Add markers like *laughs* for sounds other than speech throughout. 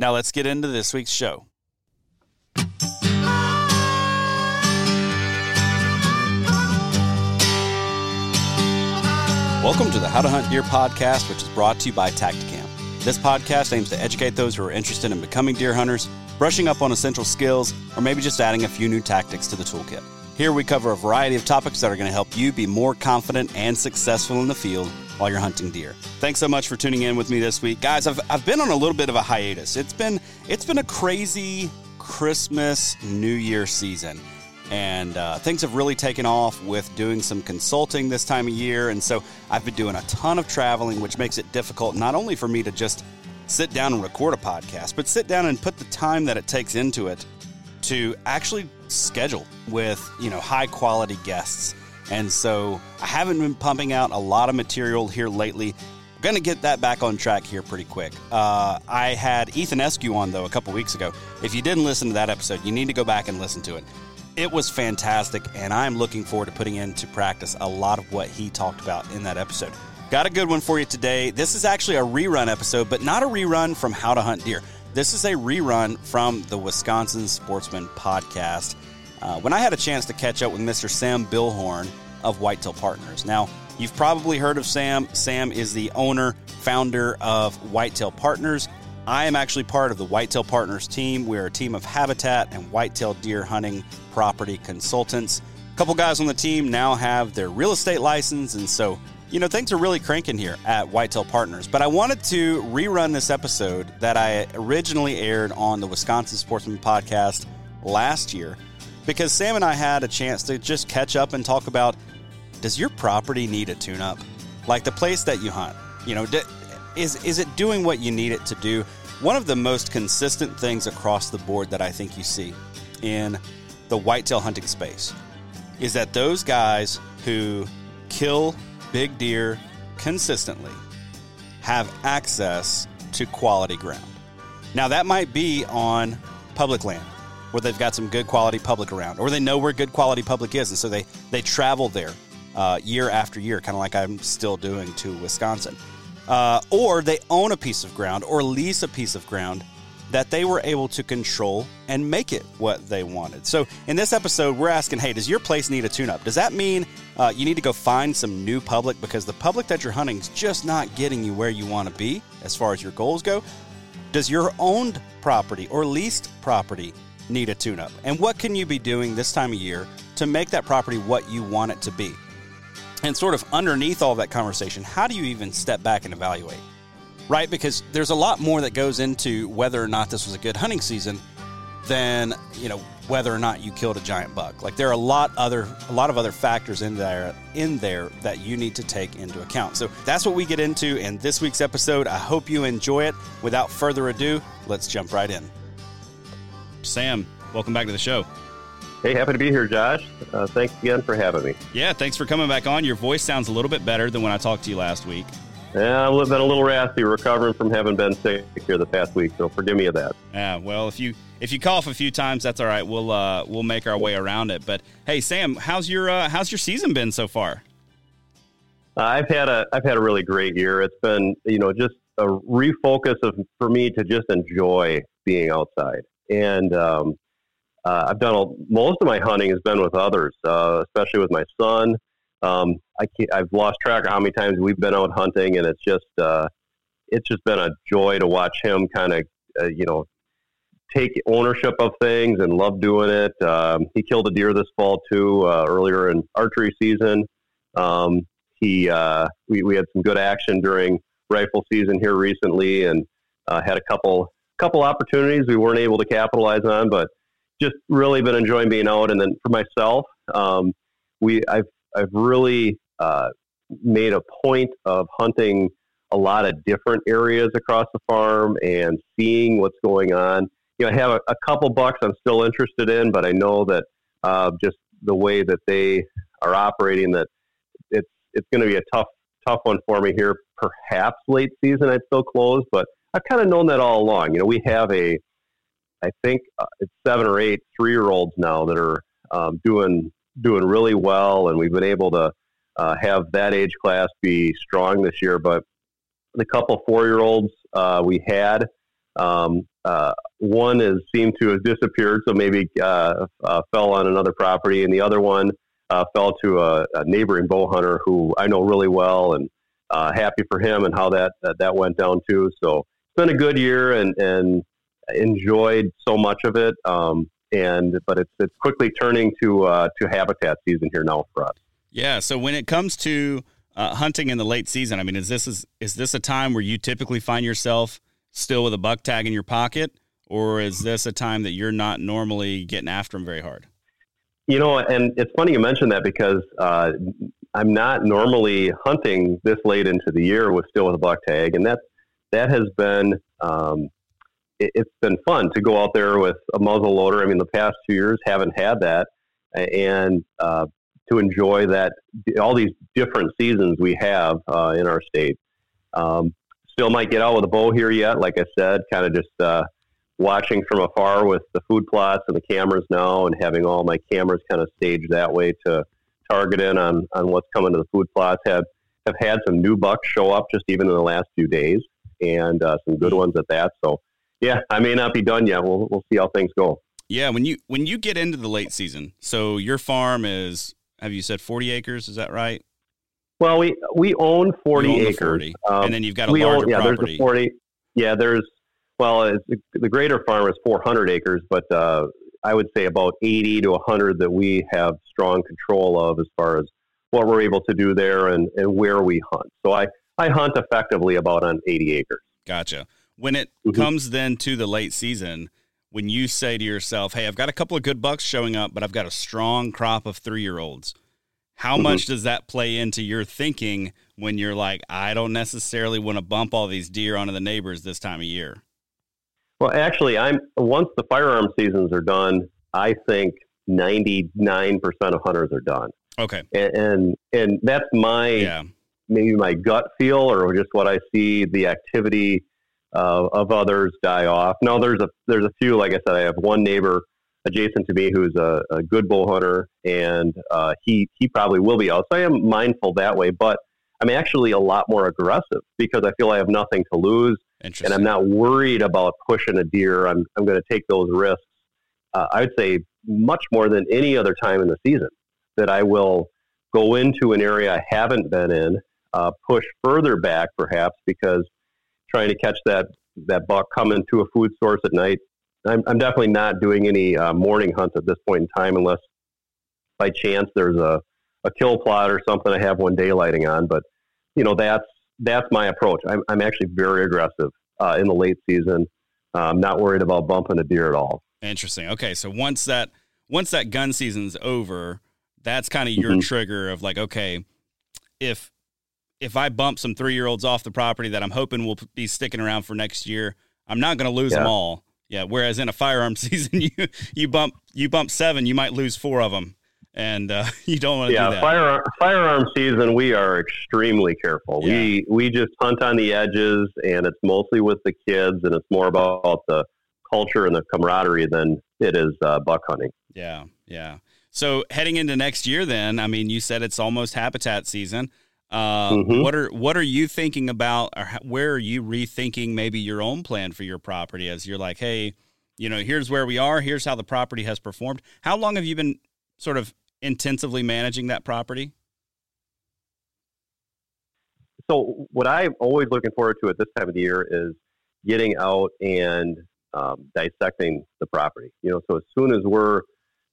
Now let's get into this week's show. Welcome to the How to Hunt Deer podcast, which is brought to you by Tactacam. This podcast aims to educate those who are interested in becoming deer hunters, brushing up on essential skills, or maybe just adding a few new tactics to the toolkit. Here we cover a variety of topics that are going to help you be more confident and successful in the field while you're hunting deer. Thanks so much for tuning in with me this week. Guys, I've, I've been on a little bit of a hiatus. It's been it's been a crazy Christmas New Year season. And uh, things have really taken off with doing some consulting this time of year. And so I've been doing a ton of traveling, which makes it difficult not only for me to just sit down and record a podcast, but sit down and put the time that it takes into it to actually schedule with you know high quality guests and so i haven't been pumping out a lot of material here lately. I'm gonna get that back on track here pretty quick. Uh, i had ethan eskew on though a couple weeks ago. If you didn't listen to that episode you need to go back and listen to it. It was fantastic and i'm looking forward to putting into practice a lot of what he talked about in that episode. Got a good one for you today. This is actually a rerun episode but not a rerun from how to hunt deer. This is a rerun from the Wisconsin Sportsman podcast. Uh, when I had a chance to catch up with Mr. Sam Bilhorn of Whitetail Partners. Now, you've probably heard of Sam. Sam is the owner, founder of Whitetail Partners. I am actually part of the Whitetail Partners team. We're a team of habitat and whitetail deer hunting property consultants. A couple guys on the team now have their real estate license, and so you know, things are really cranking here at Whitetail Partners. But I wanted to rerun this episode that I originally aired on the Wisconsin Sportsman podcast last year because Sam and I had a chance to just catch up and talk about does your property need a tune up? Like the place that you hunt, you know, is, is it doing what you need it to do? One of the most consistent things across the board that I think you see in the whitetail hunting space is that those guys who kill big deer consistently have access to quality ground. Now, that might be on public land where they've got some good quality public around, or they know where good quality public is, and so they, they travel there uh, year after year, kind of like I'm still doing to Wisconsin. Uh, or they own a piece of ground or lease a piece of ground that they were able to control and make it what they wanted. So, in this episode, we're asking hey, does your place need a tune up? Does that mean uh, you need to go find some new public because the public that you're hunting is just not getting you where you want to be as far as your goals go? Does your owned property or leased property need a tune up? And what can you be doing this time of year to make that property what you want it to be? And sort of underneath all that conversation, how do you even step back and evaluate? Right? Because there's a lot more that goes into whether or not this was a good hunting season than, you know, whether or not you killed a giant buck. Like there are a lot other a lot of other factors in there in there that you need to take into account. So that's what we get into in this week's episode. I hope you enjoy it. Without further ado, let's jump right in. Sam, welcome back to the show. Hey, happy to be here, Josh. Uh, thanks again for having me. Yeah, thanks for coming back on. Your voice sounds a little bit better than when I talked to you last week. Yeah, I've been a little raspy, recovering from having been sick here the past week, so forgive me of that. Yeah, well, if you if you cough a few times, that's all right. We'll uh, we'll make our way around it. But hey, Sam, how's your uh, how's your season been so far? Uh, I've had a I've had a really great year. It's been you know just a refocus of for me to just enjoy being outside, and um, uh, I've done a, most of my hunting has been with others, uh, especially with my son. Um, I have lost track of how many times we've been out hunting, and it's just uh, it's just been a joy to watch him kind of uh, you know take ownership of things and love doing it. Um, he killed a deer this fall too uh, earlier in archery season. Um, he uh, we, we had some good action during rifle season here recently, and had a couple couple opportunities we weren't able to capitalize on, but just really been enjoying being out. And then for myself, um, we I've I've really uh, made a point of hunting a lot of different areas across the farm and seeing what's going on you know, I have a, a, couple bucks I'm still interested in, but I know that uh, just the way that they are operating, that it's it's going to be a tough tough one for me here. Perhaps late season I'd still close, but I've kind of known that all along. You know, we have a, I think uh, it's seven or eight three year olds now that are um, doing doing really well, and we've been able to uh, have that age class be strong this year. But the couple four year olds uh, we had um, uh, one has seemed to have disappeared, so maybe uh, uh, fell on another property, and the other one fell to a, a, neighboring bow hunter who I know really well, and happy for him and how that, that, that went down too. So been a good year, and and enjoyed so much of it. Um, and but it's it's quickly turning to uh, to habitat season here now for us. Yeah. So when it comes to hunting in the late season, I mean, is this is is this a time where you typically find yourself still with a buck tag in your pocket, or is this a time that you're not normally getting after them very hard? You know, and it's funny you mentioned that because uh, I'm not normally hunting this late into the year with still with a buck tag, and that that has been um, it, has been fun to go out there with a muzzle loader. I mean, the past two years haven't had that, and uh, to enjoy that all these different seasons we have uh, in our state. Um, still might get out with a bow here yet. Like I said, kind of just uh, watching from afar with the food plots and the cameras now, and having all my cameras kind of staged that way to target in on on what's coming to the food plots. Have have had some new bucks show up just even in the last few days, and uh, some good ones at that. So yeah, I may not be done yet. We'll we'll see how things go. Yeah, when you when you get into the late season, so your farm is have you said forty acres? Is that right? Well, we we own forty own acres, 40. Um, and then you've got a larger own, yeah, property. There's a forty. Yeah, there's well, the greater farm is four hundred acres, but uh, I would say about eighty to hundred that we have strong control of as far as what we're able to do there and, and where we hunt. So I I hunt effectively about on eighty acres. Gotcha. When it mm-hmm. comes then to the late season, when you say to yourself, "Hey, I've got a couple of good bucks showing up, but I've got a strong crop of three year olds." How mm-hmm. much does that play into your thinking when you're like, I don't necessarily want to bump all these deer onto the neighbors this time of year? Well, actually, I'm once the firearm seasons are done, I think 99% of hunters are done. Okay. And and, and that's my yeah. Maybe my gut feel or just what I see the activity uh, of others die off. No, there's a there's a few. Like I said, I have one neighbor adjacent to me who's a, a good bull hunter, and uh, he he probably will be out. So I am mindful that way, but I'm actually a lot more aggressive because I feel I have nothing to lose, and I'm not worried about pushing a deer. I'm I'm going to take those risks. Uh, I would say much more than any other time in the season that I will go into an area I haven't been in, uh, push further back perhaps because trying to catch that that buck coming to a food source at night I'm, I'm definitely not doing any uh, morning hunts at this point in time, unless by chance there's a, a kill plot or something I have one daylighting on. But you know, that's that's my approach. I'm, I'm actually very aggressive uh, in the late season. Uh, I'm not worried about bumping a deer at all. Interesting. Okay, so once that once that gun season's over, that's kind of your mm-hmm. trigger of like, okay, if if I bump some three year olds off the property that I'm hoping will be sticking around for next year, I'm not going to lose yeah. them all. Yeah. Whereas in a firearm *laughs* season, you you bump you bump seven, you might lose four of them, and uh, *laughs* you don't want to yeah, do that. Firearm firearm season, we are extremely careful. Yeah. We we just hunt on the edges, and it's mostly with the kids, and it's more about the culture and the camaraderie than it is uh, buck hunting. Yeah, yeah. So heading into next year, then, I mean, you said it's almost habitat season. Uh, mm-hmm. What are what are you thinking about, or where are you rethinking maybe your own plan for your property as you're like, hey, you know, here's where we are, here's how the property has performed. How long have you been sort of intensively managing that property? So, what I'm always looking forward to at this time of the year is getting out and um, dissecting the property. You know, so as soon as we're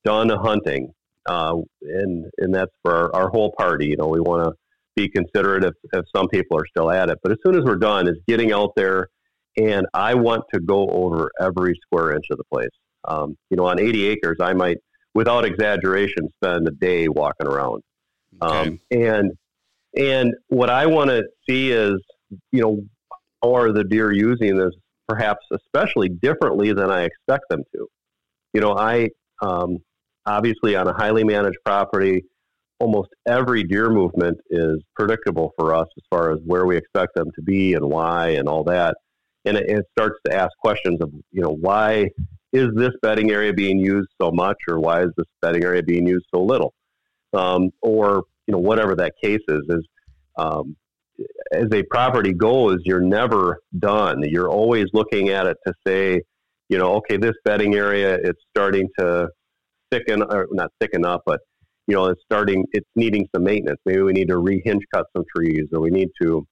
done hunting, uh, and and that's for our, our whole party. You know, we want to be considerate if, if some people are still at it. But as soon as we're done, is getting out there, and I want to go over every square inch of the place. Um, you know, on 80 acres, I might, without exaggeration, spend a day walking around. Okay. Um, and and what I want to see is, you know, how are the deer using this perhaps especially differently than I expect them to? You know, I um, obviously on a highly managed property, almost every deer movement is predictable for us as far as where we expect them to be and why and all that. And it, it starts to ask questions of, you know, why is this bedding area being used so much or why is this bedding area being used so little? Um, or, you know, whatever that case is, is um, as a property goes, you're never done. You're always looking at it to say, you know, okay, this bedding area, it's starting to thicken, or not thicken up, but you know, it's starting, it's needing some maintenance. Maybe we need to rehinge cut some trees, or we need to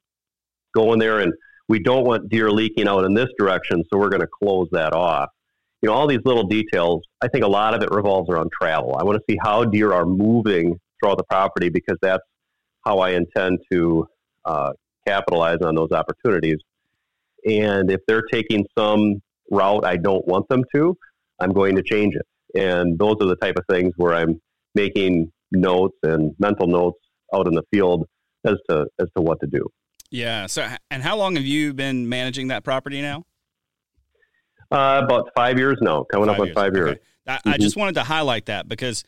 go in there and we don't want deer leaking out in this direction, so we're going to close that off. You know, all these little details. I think a lot of it revolves around travel. I want to see how deer are moving throughout the property because that's how I intend to uh, capitalize on those opportunities. And if they're taking some route I don't want them to, I'm going to change it. And those are the type of things where I'm making notes and mental notes out in the field as to as to what to do. Yeah. So, and how long have you been managing that property now? Uh, about five years now, coming five up on five years. Okay. I, mm-hmm. I just wanted to highlight that because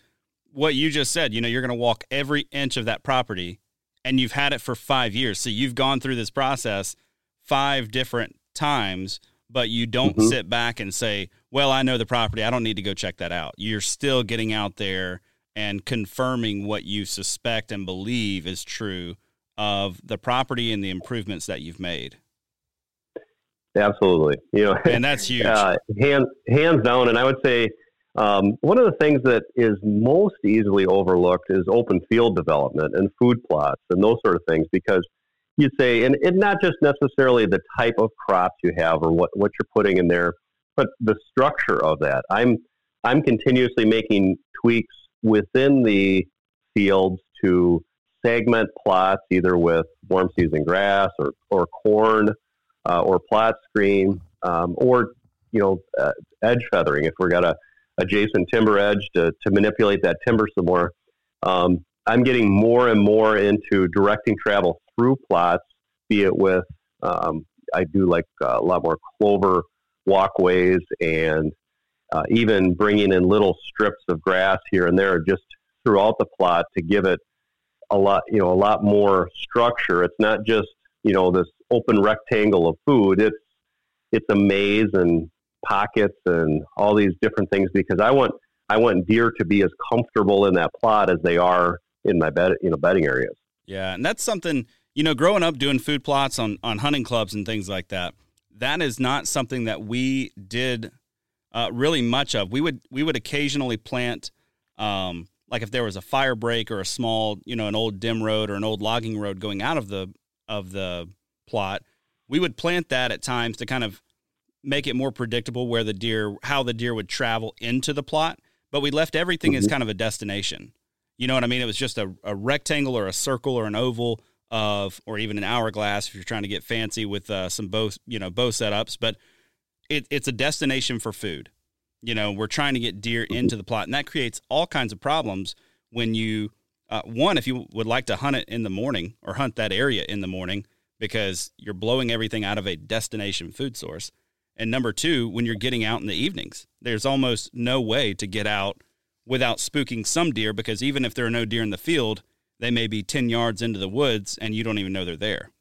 what you just said, you know, you're going to walk every inch of that property and you've had it for five years. So you've gone through this process five different times but you don't mm-hmm. sit back and say, well, I know the property. I don't need to go check that out. You're still getting out there and confirming what you suspect and believe is true of the property and the improvements that you've made. Absolutely. You know, and that's *laughs* huge. Uh, hands, hands down. And I would say, um, one of the things that is most easily overlooked is open field development and food plots and those sort of things because you say, and, and not just necessarily the type of crops you have or what, what you're putting in there, but the structure of that. I'm I'm continuously making tweaks within the fields to segment plots either with warm season grass or, or corn uh, or plot screen um, or you know uh, edge feathering if we're got a adjacent timber edge to, to manipulate that timber some more. Um, I'm getting more and more into directing travel through plots, be it with, um, I do like a lot more clover walkways and uh, even bringing in little strips of grass here and there just throughout the plot to give it a lot, you know, a lot more structure. It's not just, you know, this open rectangle of food. It's, it's a maze and pockets and all these different things because I want, I want deer to be as comfortable in that plot as they are in my bed, you know, bedding areas. Yeah, and that's something you know, growing up doing food plots on on hunting clubs and things like that. That is not something that we did uh, really much of. We would we would occasionally plant, um, like if there was a fire break or a small, you know, an old dim road or an old logging road going out of the of the plot, we would plant that at times to kind of make it more predictable where the deer, how the deer would travel into the plot, but we left everything mm-hmm. as kind of a destination. You know what I mean? It was just a, a rectangle or a circle or an oval of, or even an hourglass if you're trying to get fancy with uh, some bow, you know, bow setups. But it, it's a destination for food. You know, we're trying to get deer mm-hmm. into the plot, and that creates all kinds of problems when you, uh, one, if you would like to hunt it in the morning or hunt that area in the morning because you're blowing everything out of a destination food source. And number two, when you're getting out in the evenings, there's almost no way to get out without spooking some deer because even if there are no deer in the field, they may be 10 yards into the woods and you don't even know they're there.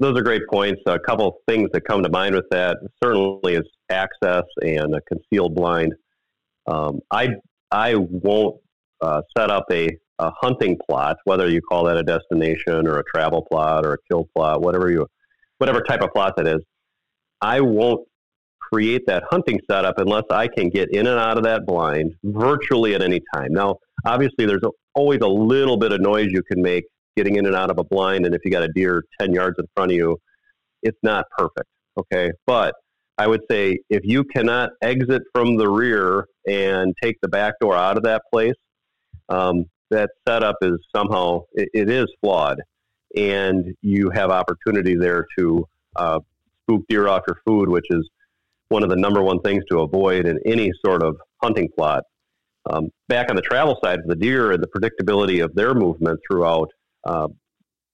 Those are great points. A couple things that come to mind with that certainly is access and a concealed blind. Um, I I won't uh, set up a, a hunting plot, whether you call that a destination or a travel plot or a kill plot, whatever you whatever type of plot that is. I won't create that hunting setup unless I can get in and out of that blind virtually at any time. Now, obviously, there's always a little bit of noise you can make getting in and out of a blind, and if you got a deer 10 yards in front of you, it's not perfect. Okay. But I would say if you cannot exit from the rear and take the back door out of that place, um, that setup is somehow it, it is flawed, and you have opportunity there to uh, spook deer off your food, which is one of the number one things to avoid in any sort of hunting plot. Um, back on the travel side of the deer and the predictability of their movement throughout, uh,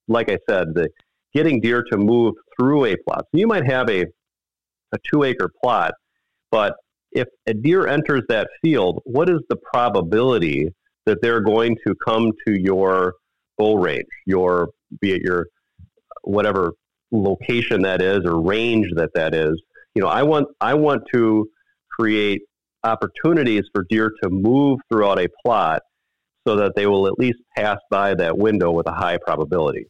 like I said, the getting deer to move through a plot. So you might have a, a two acre plot, but if a deer enters that field, what is the probability that they're going to come to your bow range, your be it your whatever location that is or range that that is? You know, I want I want to create opportunities for deer to move throughout a plot so that they will at least pass by that window with a high probability.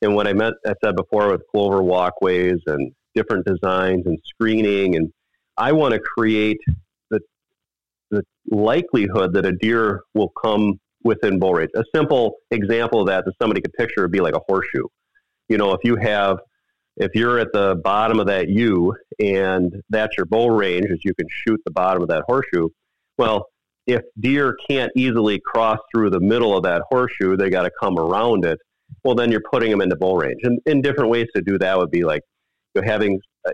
And what I meant, I said before with clover walkways and different designs and screening, and I want to create the, the likelihood that a deer will come within bow range. A simple example of that that somebody could picture would be like a horseshoe. You know, if you have if you're at the bottom of that U and that's your bow range, as you can shoot the bottom of that horseshoe, well, if deer can't easily cross through the middle of that horseshoe, they got to come around it. Well, then you're putting them into bow range. And in different ways to do that would be like you having uh,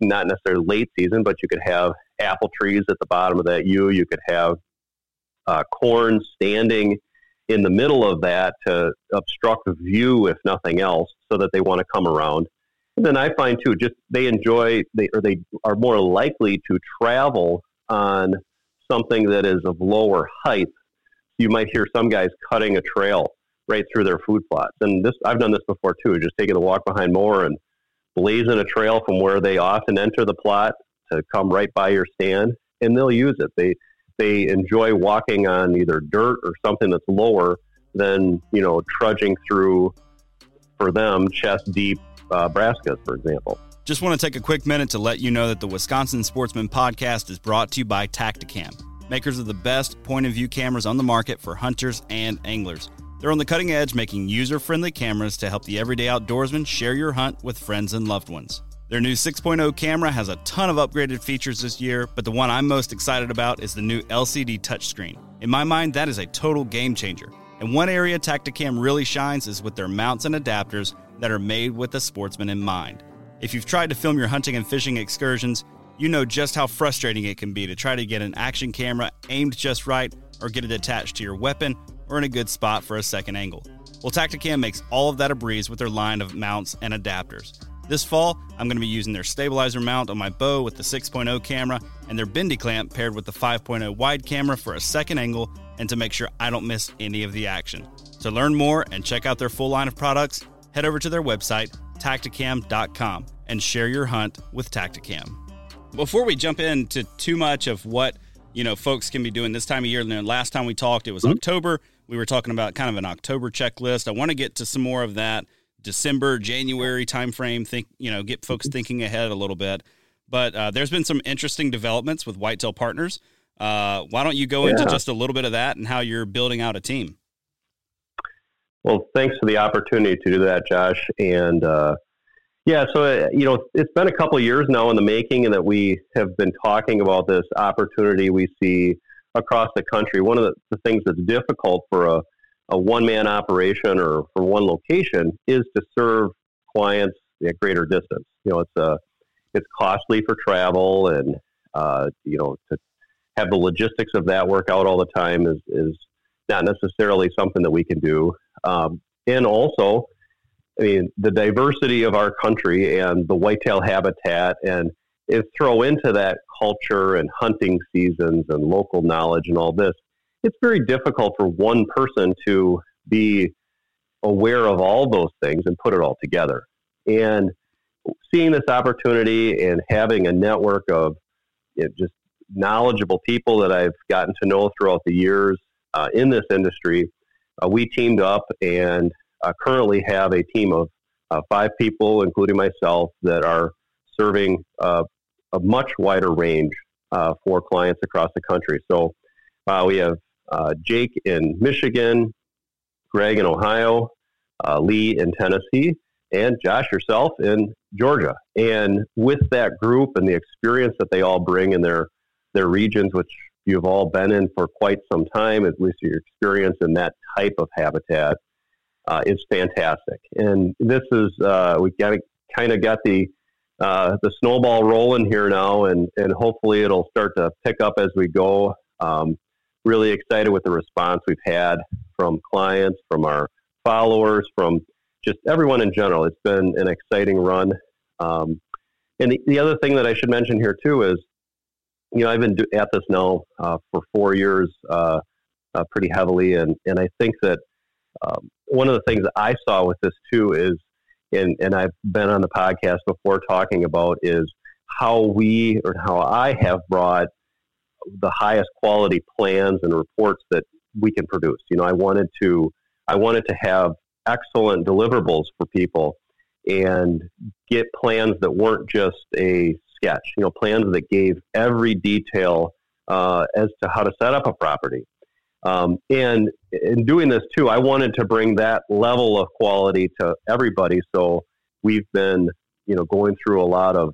not necessarily late season, but you could have apple trees at the bottom of that U. You could have uh, corn standing in the middle of that to obstruct view, if nothing else, so that they want to come around. And then I find too, just they enjoy they or they are more likely to travel on something that is of lower height. You might hear some guys cutting a trail right through their food plots, and this I've done this before too. Just taking a walk behind mower and blazing a trail from where they often enter the plot to come right by your stand, and they'll use it. They they enjoy walking on either dirt or something that's lower than you know trudging through for them chest deep uh, brassicas, for example. Just want to take a quick minute to let you know that the Wisconsin Sportsman podcast is brought to you by Tactacam, makers of the best point of view cameras on the market for hunters and anglers. They're on the cutting edge, making user friendly cameras to help the everyday outdoorsman share your hunt with friends and loved ones. Their new 6.0 camera has a ton of upgraded features this year, but the one I'm most excited about is the new LCD touchscreen. In my mind, that is a total game changer. And one area Tactacam really shines is with their mounts and adapters that are made with the sportsman in mind. If you've tried to film your hunting and fishing excursions, you know just how frustrating it can be to try to get an action camera aimed just right or get it attached to your weapon or in a good spot for a second angle. Well, Tactacam makes all of that a breeze with their line of mounts and adapters. This fall, I'm going to be using their stabilizer mount on my bow with the 6.0 camera and their bendy clamp paired with the 5.0 wide camera for a second angle and to make sure I don't miss any of the action. To learn more and check out their full line of products, head over to their website, tactacam.com, and share your hunt with Tactacam. Before we jump into too much of what you know folks can be doing this time of year, and last time we talked, it was mm-hmm. October. We were talking about kind of an October checklist. I want to get to some more of that December, January timeframe. Think you know, get folks mm-hmm. thinking ahead a little bit. But uh, there's been some interesting developments with Whitetail Partners. Uh, why don't you go yeah. into just a little bit of that and how you're building out a team? Well, thanks for the opportunity to do that, Josh. And uh, Yeah, so uh, you know, it's been a couple years now in the making, and that we have been talking about this opportunity we see across the country. One of the, the things that's difficult for a, a one man operation or for one location is to serve clients at greater distance. You know, it's a uh, it's costly for travel, and uh, you know, to have the logistics of that work out all the time is is not necessarily something that we can do. Um, and also, I mean, the diversity of our country and the whitetail habitat, and is throw into that culture and hunting seasons and local knowledge and all this. It's very difficult for one person to be aware of all those things and put it all together. And seeing this opportunity and having a network of you know, just knowledgeable people that I've gotten to know throughout the years uh, in this industry, uh, we teamed up and uh, currently have a team of uh, five people, including myself, that are serving uh, a much wider range uh, for clients across the country. So we have Jake in Michigan, Greg in Ohio, Lee in Tennessee, and Josh yourself in Georgia. And with that group and the experience that they all bring in their their regions, which you've all been in for quite some time, at least your experience in that type of habitat uh, is fantastic. And this is uh, we got kind of got the uh, the snowball rolling here now, and and hopefully it'll start to pick up as we go. Um, really excited with the response we've had from clients, from our followers, from just everyone in general. It's been an exciting run. Um, and the, the, other thing that I should mention here too is, you know, I've been at this now uh, for four years, uh, uh, pretty heavily, and and I think that um, one of the things that I saw with this too is, and and I've been on the podcast before talking about is how we or how I have brought the highest quality plans and reports that we can produce. You know, I wanted to I wanted to have excellent deliverables for people and get plans that weren't just a sketch, you know, plans that gave every detail uh, as to how to set up a property. Um, and in doing this too, I wanted to bring that level of quality to everybody. So we've been, you know, going through a lot of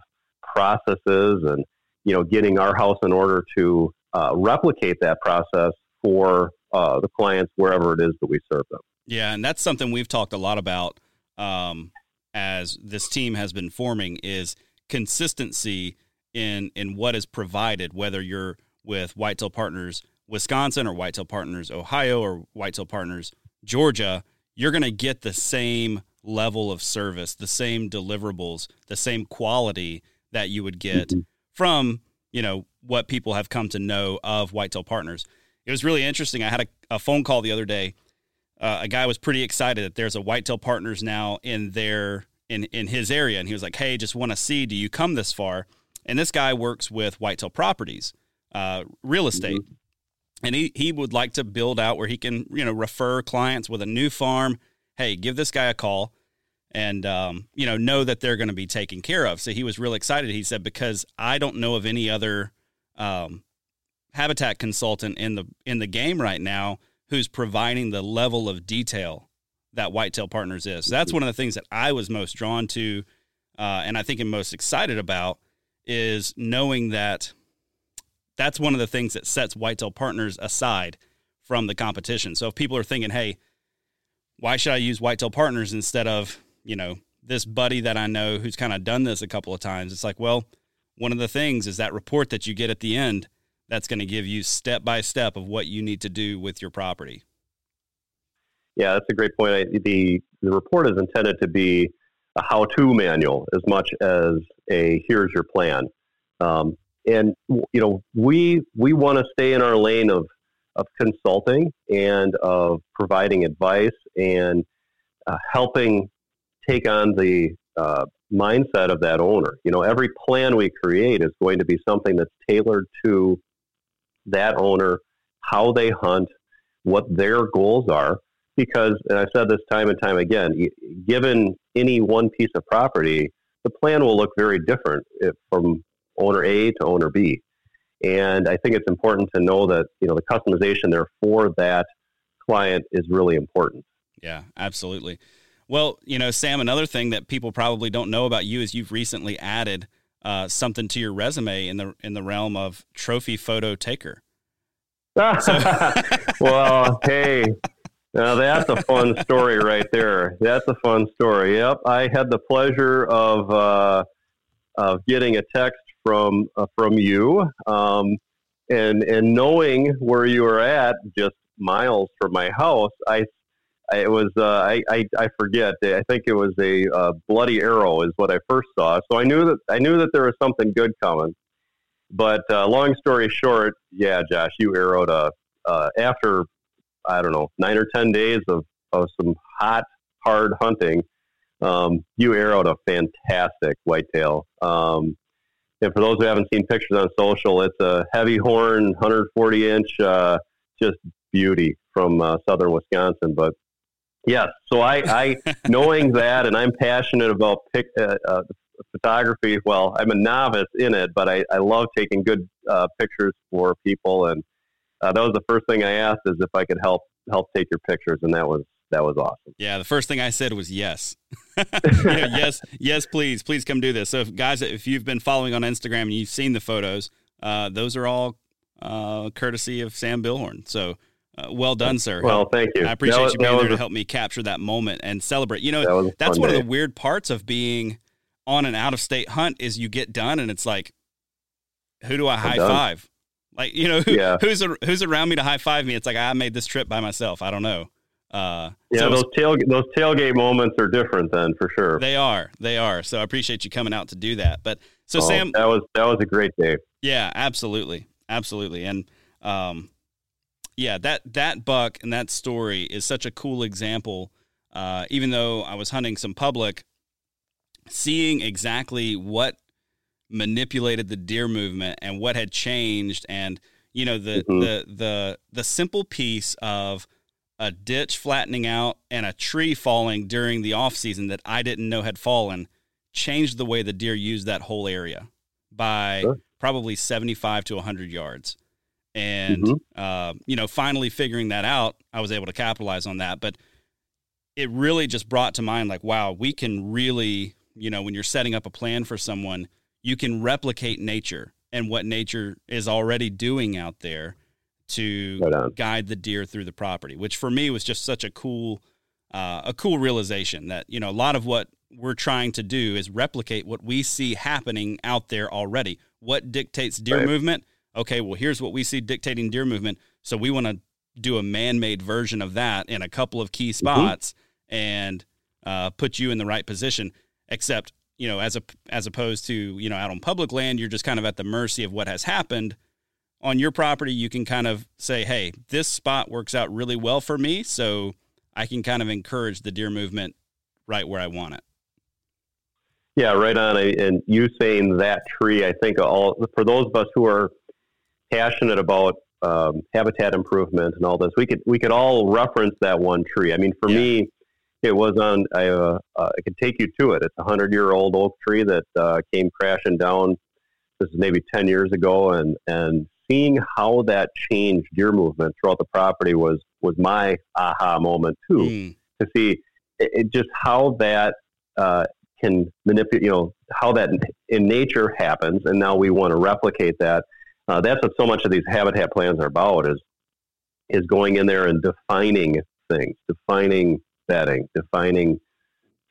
processes and, you know, getting our house in order to uh, replicate that process for uh, the clients wherever it is that we serve them. Yeah, and that's something we've talked a lot about um, as this team has been forming is consistency in in what is provided, whether you're with Whitetail Partners Wisconsin or Whitetail Partners Ohio or Whitetail Partners Georgia, you're going to get the same level of service, the same deliverables, the same quality that you would get mm-hmm. from, you know, what people have come to know of Whitetail Partners. It was really interesting. I had a, a phone call the other day uh, a guy was pretty excited that there's a Whitetail Partners now in their in in his area, and he was like, "Hey, just want to see, do you come this far?" And this guy works with Whitetail Properties, uh, real estate, mm-hmm. and he he would like to build out where he can you know refer clients with a new farm. Hey, give this guy a call, and um, you know know that they're going to be taken care of. So he was real excited. He said because I don't know of any other um, habitat consultant in the in the game right now who's providing the level of detail that Whitetail Partners is. So that's one of the things that I was most drawn to, uh, and I think I'm most excited about is knowing that that's one of the things that sets Whitetail Partners aside from the competition. So if people are thinking, "Hey, why should I use Whitetail Partners instead of you know this buddy that I know who's kind of done this a couple of times?" It's like, well, one of the things is that report that you get at the end that's going to give you step by step of what you need to do with your property. Yeah, that's a great point. I, the the report is intended to be a how-to manual as much as a here's your plan. Um, and you know, we we want to stay in our lane of of consulting and of providing advice and uh, helping take on the uh, mindset of that owner. You know, every plan we create is going to be something that's tailored to that owner, how they hunt, what their goals are. Because, and I've said this time and time again, given any one piece of property, the plan will look very different from owner A to owner B. And I think it's important to know that you know the customization there for that client is really important. Yeah, absolutely. Well, you know, Sam, another thing that people probably don't know about you is you've recently added uh, something to your resume in the in the realm of trophy photo taker. *laughs* well, hey, now that's a fun story right there. That's a fun story. Yep, I had the pleasure of uh, of getting a text from uh, from you, um, and and knowing where you were at, just miles from my house. I, I it was uh, I, I, I forget. I think it was a uh, bloody arrow is what I first saw. So I knew that I knew that there was something good coming. But uh, long story short, yeah, Josh, you arrowed a uh, after I don't know nine or ten days of of some hot hard hunting. Um, you arrowed a fantastic whitetail. Um, and for those who haven't seen pictures on social, it's a heavy horn, 140 inch, uh, just beauty from uh, southern Wisconsin. But yes, so I, I *laughs* knowing that, and I'm passionate about pic, uh, uh, photography. Well, I'm a novice in it, but I, I love taking good uh, pictures for people, and uh, that was the first thing I asked is if I could help help take your pictures, and that was that was awesome. Yeah, the first thing I said was yes. *laughs* yes, yes, please, please come do this. So, if, guys, if you've been following on Instagram and you've seen the photos, uh, those are all uh, courtesy of Sam Bilhorn. So, uh, well done, sir. Well, thank you. I appreciate was, you being there to help me capture that moment and celebrate. You know, that that's one day. of the weird parts of being on an out of state hunt is you get done and it's like, who do I high five? Like, you know, *laughs* who, yeah. who's a, who's around me to high five me? It's like I made this trip by myself. I don't know. Uh, yeah, so those tail those tailgate moments are different then for sure. They are, they are. So I appreciate you coming out to do that. But so oh, Sam, that was that was a great day. Yeah, absolutely, absolutely, and um, yeah, that that buck and that story is such a cool example. Uh, even though I was hunting some public, seeing exactly what manipulated the deer movement and what had changed, and you know the mm-hmm. the the the simple piece of a ditch flattening out and a tree falling during the off season that I didn't know had fallen changed the way the deer used that whole area by sure. probably 75 to 100 yards and mm-hmm. uh, you know finally figuring that out i was able to capitalize on that but it really just brought to mind like wow we can really you know when you're setting up a plan for someone you can replicate nature and what nature is already doing out there to right guide the deer through the property which for me was just such a cool uh, a cool realization that you know a lot of what we're trying to do is replicate what we see happening out there already what dictates deer right. movement okay, well, here's what we see dictating deer movement. So we want to do a man made version of that in a couple of key mm-hmm. spots mm-hmm. and uh, put you in the right position. Except, you know, as a as opposed to you know out on public land, you're just kind of at the mercy of what has happened. On your property, you can kind of say, "Hey, this spot works out really well for me," so I can kind of encourage the deer movement right where I want it. Yeah, right on. And you saying that tree, I think all for those of us who are passionate about um, habitat improvement and all this, we could we could all reference that one tree. I mean, for yeah. me, it was on. I, uh, uh, I could take you to it. It's a hundred year old oak tree that uh, came crashing down. This is maybe ten years ago, and and seeing how that changed deer movement throughout the property was was my aha moment too. Mm. To see it, it, just how that uh, can manipulate, you know, how that in nature happens, and now we want to replicate that uh, that's what so much of these habitat plans are about is is going in there and defining things, defining bedding, defining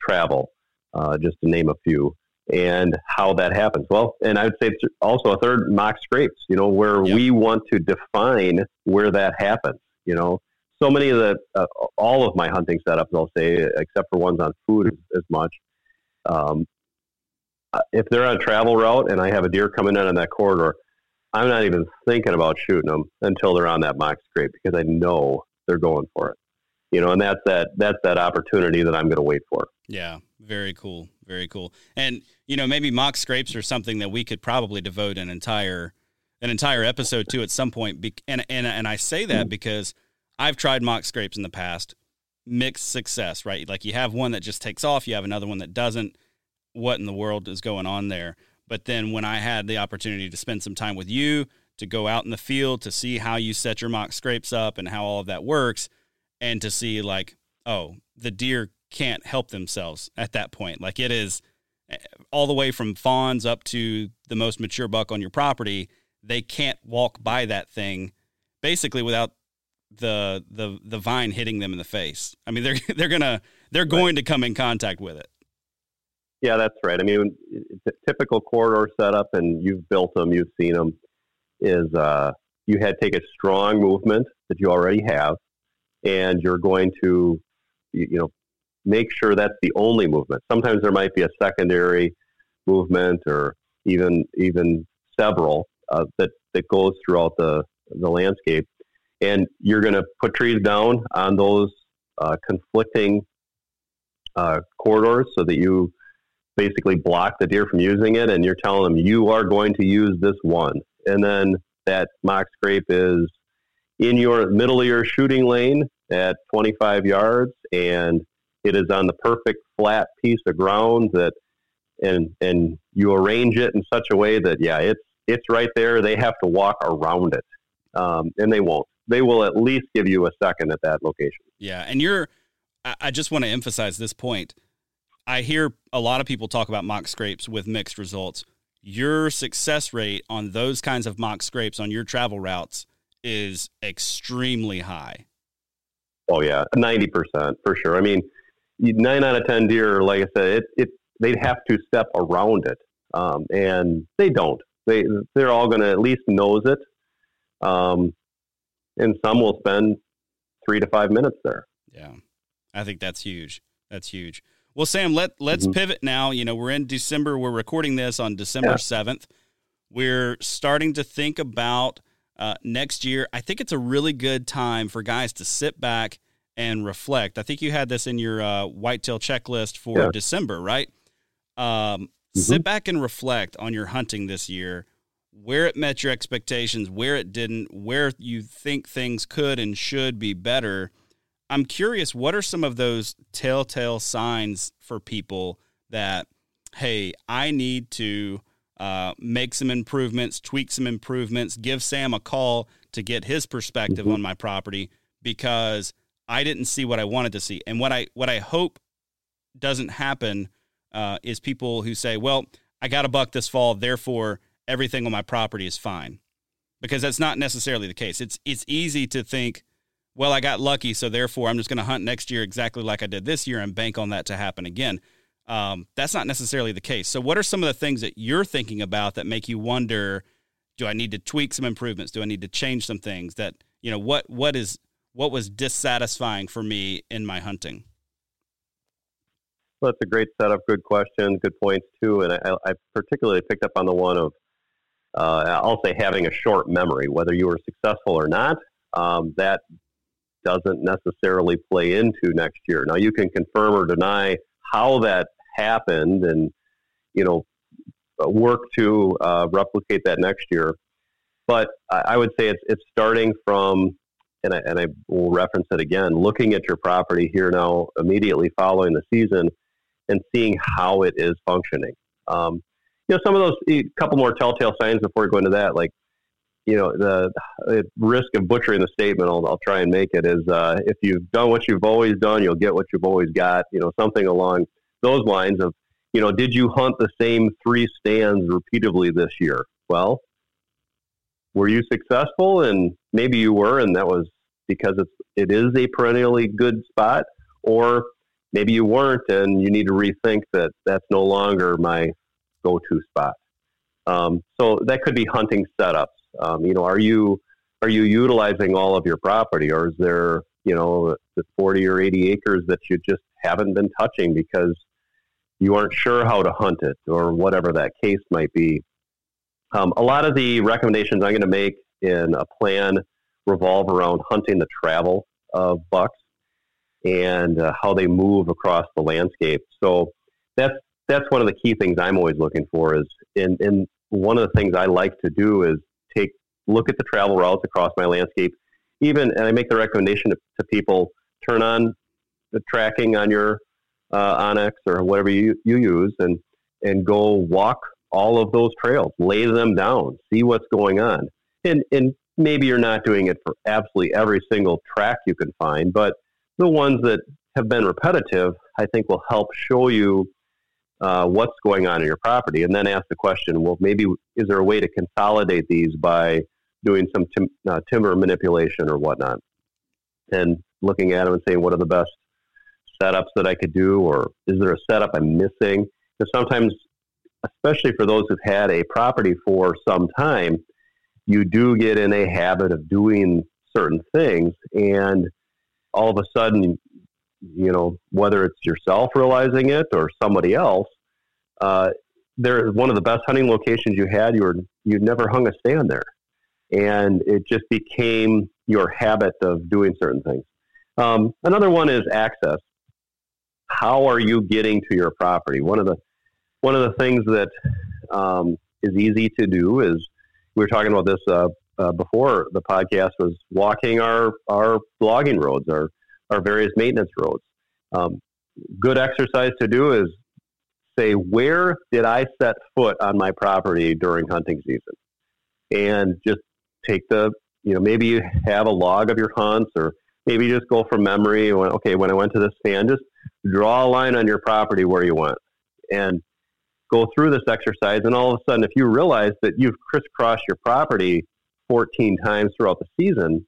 travel, uh, just to name a few, and how that happens. Well, and I would say it's also a third mock scrapes, you know, where yep. we want to define where that happens. You know, so many of the uh, all of my hunting setups, I'll say, except for ones on food as, as much. Um, uh, if they're on a travel route and I have a deer coming in on that corridor, I'm not even thinking about shooting them until they're on that mock scrape because I know they're going for it. You know, and that's that that's that opportunity that I'm going to wait for. Yeah, very cool, very cool. And you know, maybe mock scrapes are something that we could probably devote an entire an entire episode to at some point. And and and I say that mm. because I've tried mock scrapes in the past, mixed success. Right, like you have one that just takes off, you have another one that doesn't. What in the world is going on there? But then when I had the opportunity to spend some time with you, to go out in the field, to see how you set your mock scrapes up and how all of that works, and to see like, oh, the deer can't help themselves at that point. Like it is eh, all the way from fawns up to the most mature buck on your property. They can't walk by that thing basically without the the the vine hitting them in the face. I mean, *laughs* they're they're gonna they're going right. to come in contact with it. Yeah, that's right. I mean, typical corridor setup, and you've built them, you've seen them. Is uh, you had take a strong movement that you already have, and you're going to, you, know, make sure that's the only movement. Sometimes there might be a secondary movement, or even even several uh, that that goes throughout the the landscape and you're going to put trees down on those uh, conflicting uh, corridors so that you basically block the deer from using it, and you're telling them you are going to use this one, and then that mock scrape is in your middle of your shooting lane at 25 yards, and it is on the perfect flat piece of ground that, and and you arrange it in such a way that yeah, it's it's right there. They have to walk around it, um, and they won't they will at least give you a second at that location. Yeah, and you're. I just want to emphasize this point. I hear a lot of people talk about mock scrapes with mixed results. Your success rate on those kinds of mock scrapes on your travel routes is extremely high. Oh yeah, ninety percent for sure. I mean, nine out of ten deer, like I said, it, it they'd have to step around it, um, and they don't. They they're all going to at least nose it. Um, and some will spend three to five minutes there. Yeah, I think that's huge. That's huge. Well, Sam, let let's mm-hmm. pivot now. You know, we're in December. We're recording this on December seventh. Yeah. We're starting to think about uh, next year. I think it's a really good time for guys to sit back and reflect. I think you had this in your uh, whitetail checklist for yeah. December, right? Um, mm-hmm. Sit back and reflect on your hunting this year where it met your expectations, where it didn't, where you think things could and should be better. I'm curious, what are some of those telltale signs for people that, hey, I need to uh, make some improvements, tweak some improvements, give Sam a call to get his perspective mm-hmm. on my property because I didn't see what I wanted to see. And what I what I hope doesn't happen uh, is people who say, well, I got a buck this fall, therefore everything on my property is fine because that's not necessarily the case. It's it's easy to think, well, I got lucky, so therefore I'm just going to hunt next year exactly like I did this year and bank on that to happen again. Um, that's not necessarily the case. So, what are some of the things that you're thinking about that make you wonder? Do I need to tweak some improvements? Do I need to change some things? That you know what what is what was dissatisfying for me in my hunting? Well, that's a great setup. Good question. Good points too. And I, I particularly picked up on the one of uh, I'll say having a short memory, whether you were successful or not, um, that doesn't necessarily play into next year. Now you can confirm or deny how that happened, and you know work to uh, replicate that next year. But I would say it's it's starting from, and I, and I will reference it again, looking at your property here now immediately following the season, and seeing how it is functioning. Um, you know, some of those, a couple more telltale signs before we go into that, like, you know, the, the risk of butchering the statement, I'll, I'll try and make it is uh, if you've done what you've always done, you'll get what you've always got, you know, something along those lines of, you know, did you hunt the same three stands repeatedly this year? Well, were you successful? And maybe you were, and that was because it's, it is a perennially good spot, or maybe you weren't, and you need to rethink that that's no longer my go-to spot. Um, so that could be hunting setups. Um, you know, are you are you utilizing all of your property, or is there you know the 40 or 80 acres that you just haven't been touching because you aren't sure how to hunt it, or whatever that case might be? Um, a lot of the recommendations I'm going to make in a plan revolve around hunting the travel of bucks and uh, how they move across the landscape. So that's that's one of the key things I'm always looking for is and and one of the things I like to do is take look at the travel routes across my landscape. Even and I make the recommendation to, to people turn on the tracking on your uh, onX or whatever you, you use and and go walk all of those trails, lay them down, see what's going on. And and maybe you're not doing it for absolutely every single track you can find, but the ones that have been repetitive, I think will help show you uh, what's going on in your property, and then ask the question: Well, maybe is there a way to consolidate these by doing some tim- uh, timber manipulation or whatnot? And looking at them and saying, what are the best setups that I could do, or is there a setup I'm missing? Because sometimes, especially for those who've had a property for some time, you do get in a habit of doing certain things, and all of a sudden, you know, whether it's yourself realizing it or somebody else, uh, there one of the best hunting locations you had, you were you never hung a stand there, and it just became your habit of doing certain things. Um, another one is access. How are you getting to your property? One of the one of the things that um, is easy to do is we were talking about this uh, uh, before the podcast was walking our our logging roads, our our various maintenance roads. Um, good exercise to do is say where did I set foot on my property during hunting season, and just take the you know maybe you have a log of your hunts or maybe just go from memory. Okay, when I went to this stand, just draw a line on your property where you went and go through this exercise. And all of a sudden, if you realize that you've crisscrossed your property 14 times throughout the season,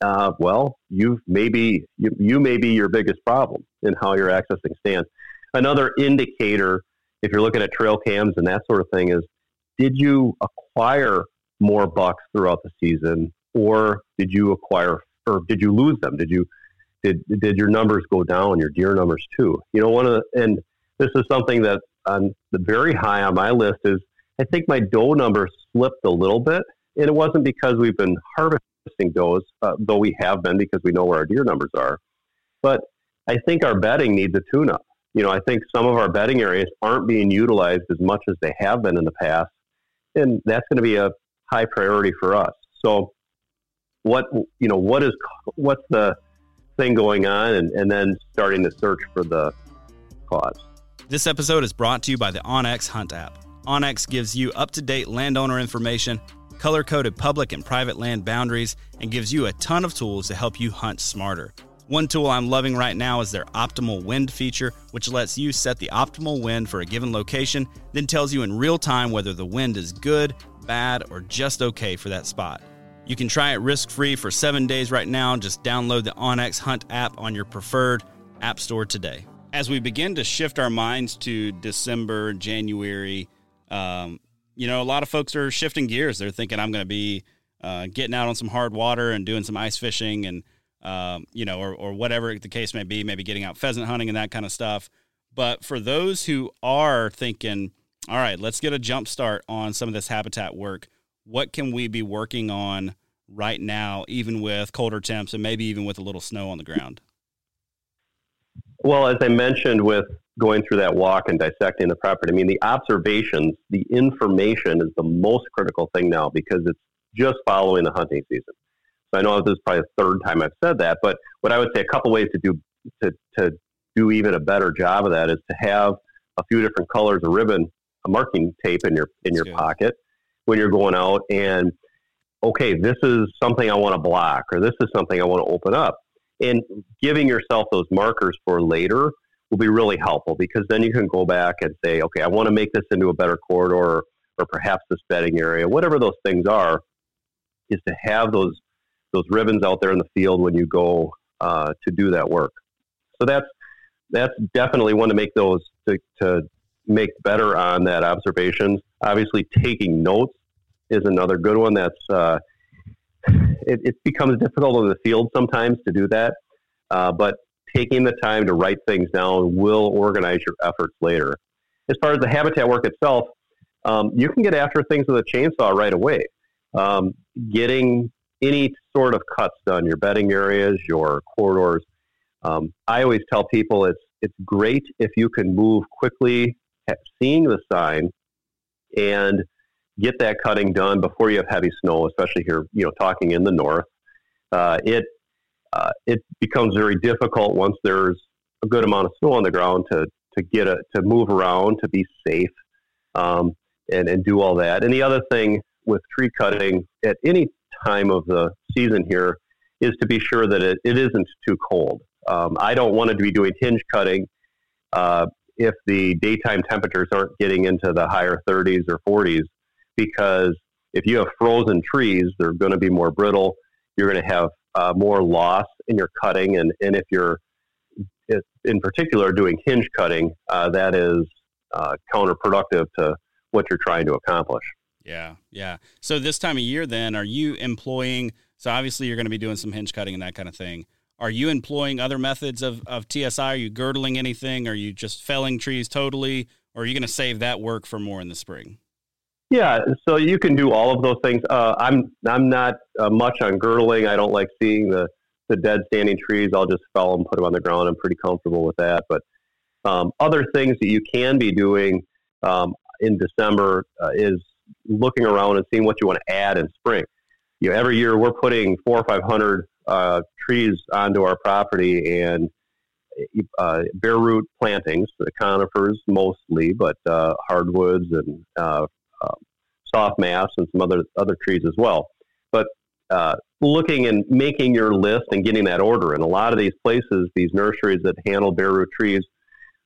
uh, well, you maybe you, you may be your biggest problem in how you're accessing stands. Another indicator, if you're looking at trail cams and that sort of thing, is did you acquire more bucks throughout the season, or did you acquire or did you lose them? Did you did did your numbers go down? Your deer numbers too. You know, one of the and this is something that on the very high on my list is I think my doe number slipped a little bit, and it wasn't because we've been harvesting does, uh, though we have been because we know where our deer numbers are. But I think our bedding needs a tune-up. You know, I think some of our bedding areas aren't being utilized as much as they have been in the past, and that's going to be a high priority for us. So what you know what is what's the thing going on and, and then starting to search for the cause this episode is brought to you by the onX hunt app onX gives you up-to-date landowner information color-coded public and private land boundaries and gives you a ton of tools to help you hunt smarter one tool i'm loving right now is their optimal wind feature which lets you set the optimal wind for a given location then tells you in real time whether the wind is good bad or just okay for that spot you can try it risk free for seven days right now. Just download the onX Hunt app on your preferred app store today. As we begin to shift our minds to December, January, um, you know, a lot of folks are shifting gears. They're thinking, I'm going to be uh, getting out on some hard water and doing some ice fishing and, um, you know, or, or whatever the case may be, maybe getting out pheasant hunting and that kind of stuff. But for those who are thinking, all right, let's get a jump start on some of this habitat work, what can we be working on right now, even with colder temps and maybe even with a little snow on the ground? Well, as I mentioned, with going through that walk and dissecting the property, I mean, the observations, the information is the most critical thing now because it's just following the hunting season. So I know this is probably the third time I've said that, but what I would say a couple ways to do to, to do even a better job of that is to have a few different colors of ribbon, a marking tape in your in your pocket when you're going out and okay, this is something I want to block or this is something I want to open up. And giving yourself those markers for later will be really helpful because then you can go back and say, okay, I want to make this into a better corridor or perhaps this bedding area, whatever those things are, is to have those those ribbons out there in the field when you go uh, to do that work. So that's that's definitely one to make those to, to make better on that observations. Obviously, taking notes is another good one. That's uh, it, it, becomes difficult in the field sometimes to do that, uh, but taking the time to write things down will organize your efforts later. As far as the habitat work itself, um, you can get after things with a chainsaw right away. Um, getting any sort of cuts done, your bedding areas, your corridors. Um, I always tell people it's it's great if you can move quickly, seeing the sign, and get that cutting done before you have heavy snow, especially here, you know, talking in the north. Uh, it uh, it becomes very difficult once there's a good amount of snow on the ground to to get a to move around to be safe um, and and do all that. And the other thing with tree cutting at any time of the season here is to be sure that it, it isn't too cold. Um, I don't want to be doing hinge cutting uh, if the daytime temperatures aren't getting into the higher 30s or 40s, because if you have frozen trees, they're going to be more brittle. You're going to have uh, more loss in your cutting, and, and if you're in particular doing hinge cutting, uh, that is uh, counterproductive to what you're trying to accomplish. Yeah, yeah. So this time of year, then, are you employing? So obviously, you're going to be doing some hinge cutting and that kind of thing. Are you employing other methods of, of TSI? Are you girdling anything? Are you just felling trees totally? Or are you going to save that work for more in the spring? Yeah, so you can do all of those things. Uh, I'm I'm not uh, much on girdling. I don't like seeing the the dead standing trees. I'll just fell them, put them on the ground. I'm pretty comfortable with that. But um, other things that you can be doing um, in December uh, is looking around and seeing what you want to add in spring. You know, every year we're putting four or five hundred uh, trees onto our property and uh, bare root plantings, the conifers mostly, but uh, hardwoods and uh, um, soft mass and some other other trees as well. But uh, looking and making your list and getting that order. In a lot of these places, these nurseries that handle bare root trees,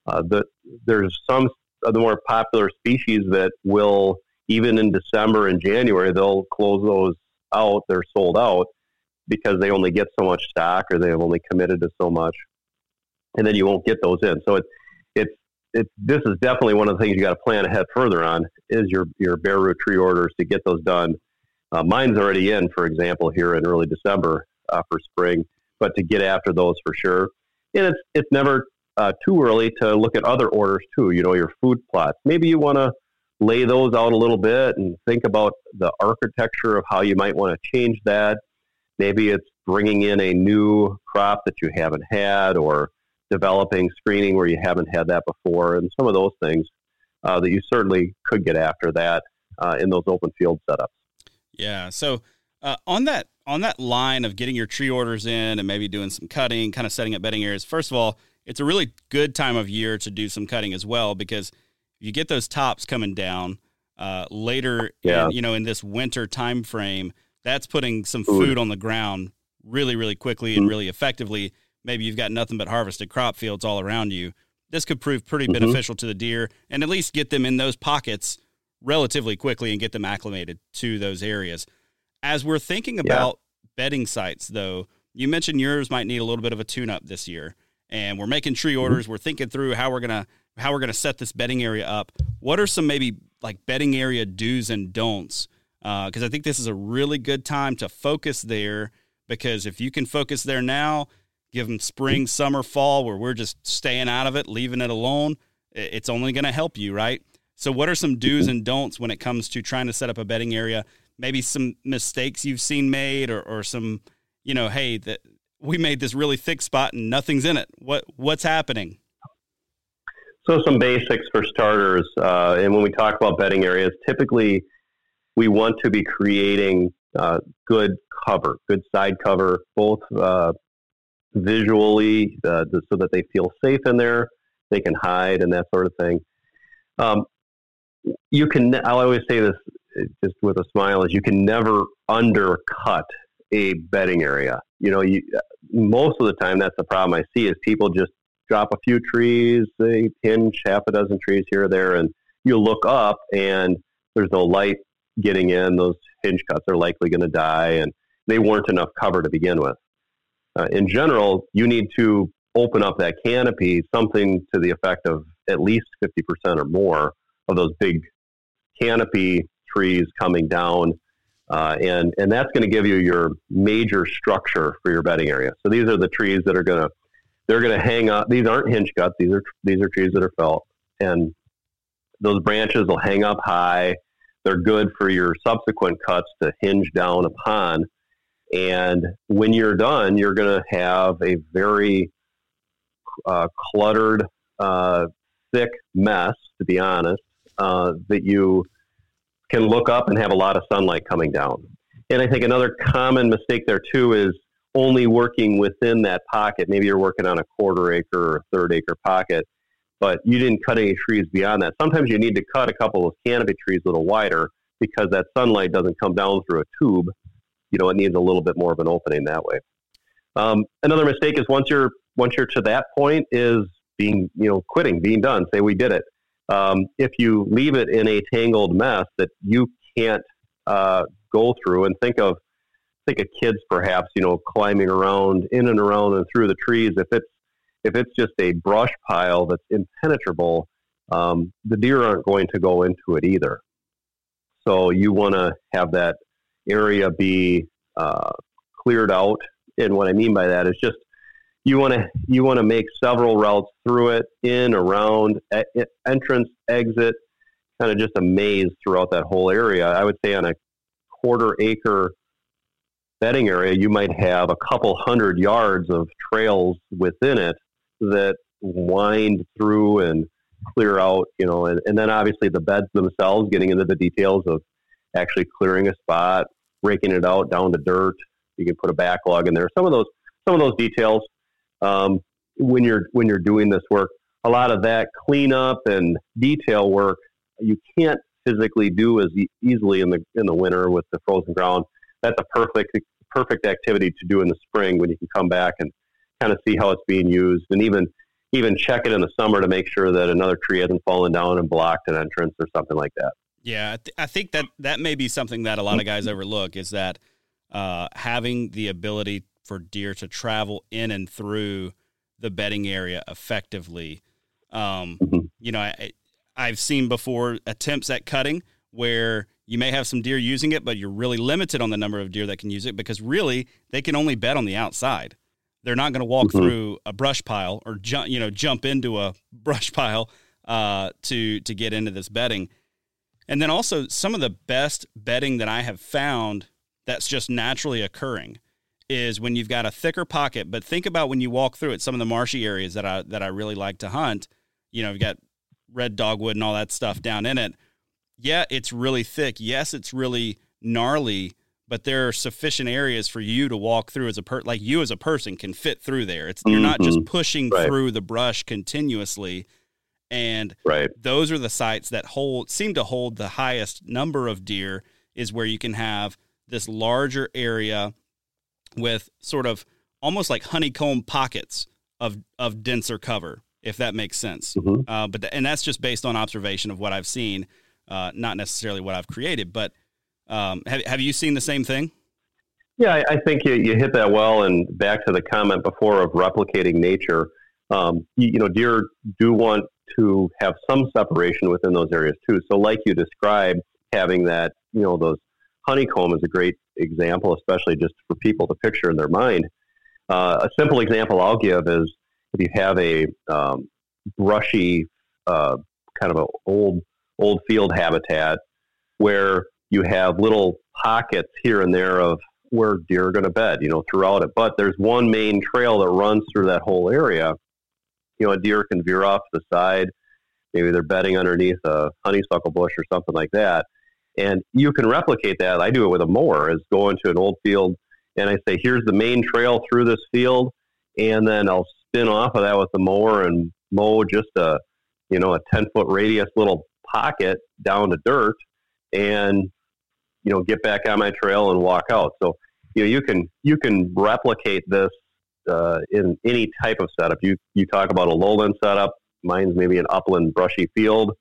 uh, the, there's some of the more popular species that will, even in December and January, they'll close those out. They're sold out because they only get so much stock or they've only committed to so much. And then you won't get those in. So it's, it's, this is definitely one of the things you got to plan ahead further on is your, your bare root tree orders to get those done uh, mine's already in, for example, here in early December uh, for spring, but to get after those for sure. And it's it's never uh, too early to look at other orders too. You know, your food plots. Maybe you want to lay those out a little bit and think about the architecture of how you might want to change that. Maybe it's bringing in a new crop that you haven't had, or developing screening where you haven't had that before, and some of those things uh, that you certainly could get after that uh, in those open field setups. Yeah. So uh, on that on that line of getting your tree orders in and maybe doing some cutting, kind of setting up bedding areas. First of all, it's a really good time of year to do some cutting as well because you get those tops coming down uh, later. Yeah. In, you know, in this winter time frame, that's putting some food on the ground really, really quickly and mm-hmm. really effectively. Maybe you've got nothing but harvested crop fields all around you. This could prove pretty mm-hmm. beneficial to the deer and at least get them in those pockets relatively quickly and get them acclimated to those areas. As we're thinking about yeah. bedding sites, though, you mentioned yours might need a little bit of a tune-up this year, and we're making tree mm-hmm. orders. Mm-hmm. We're thinking through how we're gonna how we're gonna set this bedding area up. What are some maybe like bedding area do's and don'ts? Because uh, I think this is a really good time to focus there. Because if you can focus there now, give them spring, summer, fall, where we're just staying out of it, leaving it alone, it's only going to help you, right? So, what are some do's and don'ts when it comes to trying to set up a bedding area? Maybe some mistakes you've seen made, or, or some, you know, hey, that we made this really thick spot and nothing's in it. What what's happening? So, some basics for starters, uh, and when we talk about bedding areas, typically we want to be creating uh, good cover, good side cover, both uh, visually, uh, so that they feel safe in there, they can hide, and that sort of thing. Um, you can. I always say this just with a smile: is you can never undercut a bedding area. You know, you most of the time that's the problem I see is people just drop a few trees, they hinge half a dozen trees here or there, and you look up and there's no light getting in. Those hinge cuts are likely going to die, and they weren't enough cover to begin with. Uh, in general, you need to open up that canopy, something to the effect of at least 50% or more of those big canopy trees coming down. Uh, and, and that's going to give you your major structure for your bedding area. So these are the trees that are going to, they're going to hang up. These aren't hinge cuts. These are, these are trees that are felt and those branches will hang up high. They're good for your subsequent cuts to hinge down upon. And when you're done, you're going to have a very uh, cluttered, uh, thick mess, to be honest, uh, that you can look up and have a lot of sunlight coming down. And I think another common mistake there too is only working within that pocket. Maybe you're working on a quarter acre or third acre pocket, but you didn't cut any trees beyond that. Sometimes you need to cut a couple of canopy trees a little wider because that sunlight doesn't come down through a tube. You know, it needs a little bit more of an opening that way. Um, another mistake is once you're once you're to that point is being you know quitting, being done. Say we did it. Um, if you leave it in a tangled mess that you can't uh, go through, and think of think of kids perhaps you know climbing around in and around and through the trees. If it's if it's just a brush pile that's impenetrable, um, the deer aren't going to go into it either. So you want to have that area be uh, cleared out. And what I mean by that is just you want to you want to make several routes through it, in, around, e- entrance, exit, kind of just a maze throughout that whole area. I would say on a quarter acre bedding area, you might have a couple hundred yards of trails within it that wind through and clear out, you know, and, and then obviously the beds themselves, getting into the details of actually clearing a spot, raking it out down to dirt. You can put a backlog in there. Some of those some of those details um, when you're when you're doing this work, a lot of that cleanup and detail work you can't physically do as easily in the in the winter with the frozen ground. That's a perfect perfect activity to do in the spring when you can come back and kind of see how it's being used and even even check it in the summer to make sure that another tree hasn't fallen down and blocked an entrance or something like that. Yeah, I, th- I think that that may be something that a lot of guys overlook is that uh, having the ability for deer to travel in and through the bedding area effectively. Um, mm-hmm. You know, I, I've seen before attempts at cutting where you may have some deer using it, but you're really limited on the number of deer that can use it because really they can only bed on the outside. They're not going to walk mm-hmm. through a brush pile or jump, you know, jump into a *laughs* brush pile uh, to to get into this bedding. And then also some of the best bedding that I have found that's just naturally occurring is when you've got a thicker pocket. But think about when you walk through it. Some of the marshy areas that I that I really like to hunt. You know, you've got red dogwood and all that stuff down in it. Yeah, it's really thick. Yes, it's really gnarly, but there are sufficient areas for you to walk through as a per like you as a person can fit through there. It's you're not just mm-hmm. pushing right. through the brush continuously. And right. those are the sites that hold seem to hold the highest number of deer is where you can have this larger area with sort of almost like honeycomb pockets of of denser cover, if that makes sense. Mm-hmm. Uh, but and that's just based on observation of what I've seen, uh, not necessarily what I've created. But um, have have you seen the same thing? Yeah, I, I think you, you hit that well. And back to the comment before of replicating nature, um, you, you know, deer do want to have some separation within those areas too. So, like you described, having that, you know, those honeycomb is a great example, especially just for people to picture in their mind. Uh, a simple example I'll give is if you have a um, brushy, uh, kind of an old old field habitat where you have little pockets here and there of where deer are going to bed, you know, throughout it. But there's one main trail that runs through that whole area. You know, a deer can veer off the side. Maybe they're bedding underneath a honeysuckle bush or something like that. And you can replicate that. I do it with a mower, is go into an old field and I say, here's the main trail through this field. And then I'll spin off of that with the mower and mow just a, you know, a 10 foot radius little pocket down to dirt and, you know, get back on my trail and walk out. So, you know, you can, you can replicate this uh, in any type of setup. You, you talk about a lowland setup. Mine's maybe an upland brushy field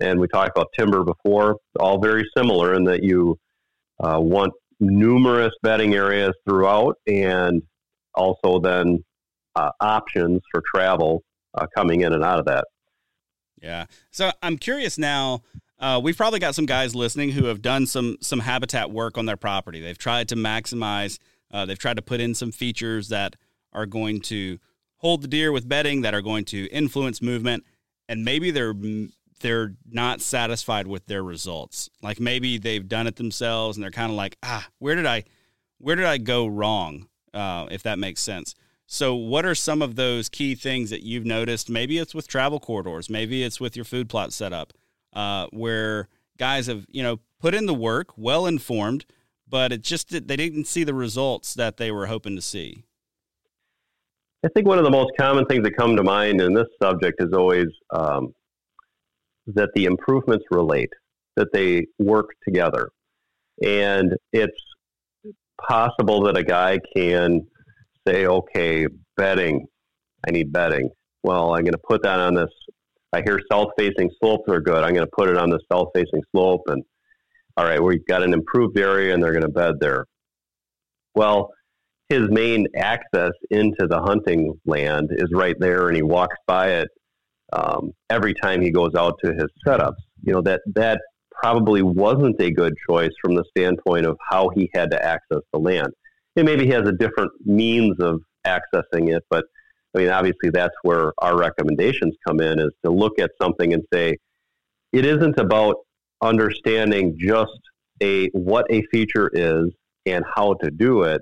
and we talked about timber before, all very similar in that you uh, want numerous bedding areas throughout and also then uh, options for travel uh, coming in and out of that. Yeah. So I'm curious now. Uh, we've probably got some guys listening who have done some some habitat work on their property. They've tried to maximize. Uh, they've tried to put in some features that are going to hold the deer with bedding, that are going to influence movement, and maybe they're they're not satisfied with their results. Like maybe they've done it themselves and they're kind of like, ah, where did I, where did I go wrong? Uh, if that makes sense. So, what are some of those key things that you've noticed? Maybe it's with travel corridors, maybe it's with your food plot setup, uh, where guys have you know put in the work, well informed, but it just they didn't see the results that they were hoping to see. I think one of the most common things that come to mind in this subject is always um, that the improvements relate, that they work together. And it's possible that a guy can say, okay, bedding, I need bedding. Well, I'm going to put that on this. I hear south-facing slopes are good. I'm going to put it on the south-facing slope, and all right, we've got an improved area, and they're going to bed there. Well, his main access into the hunting land is right there, and he walks by it um, every time he goes out to his setups. You know that that probably wasn't a good choice from the standpoint of how he had to access the land. And maybe he has a different means of accessing it, but I mean, obviously, that's where our recommendations come in is to look at something and say, it isn't about understanding just a what a feature is and how to do it.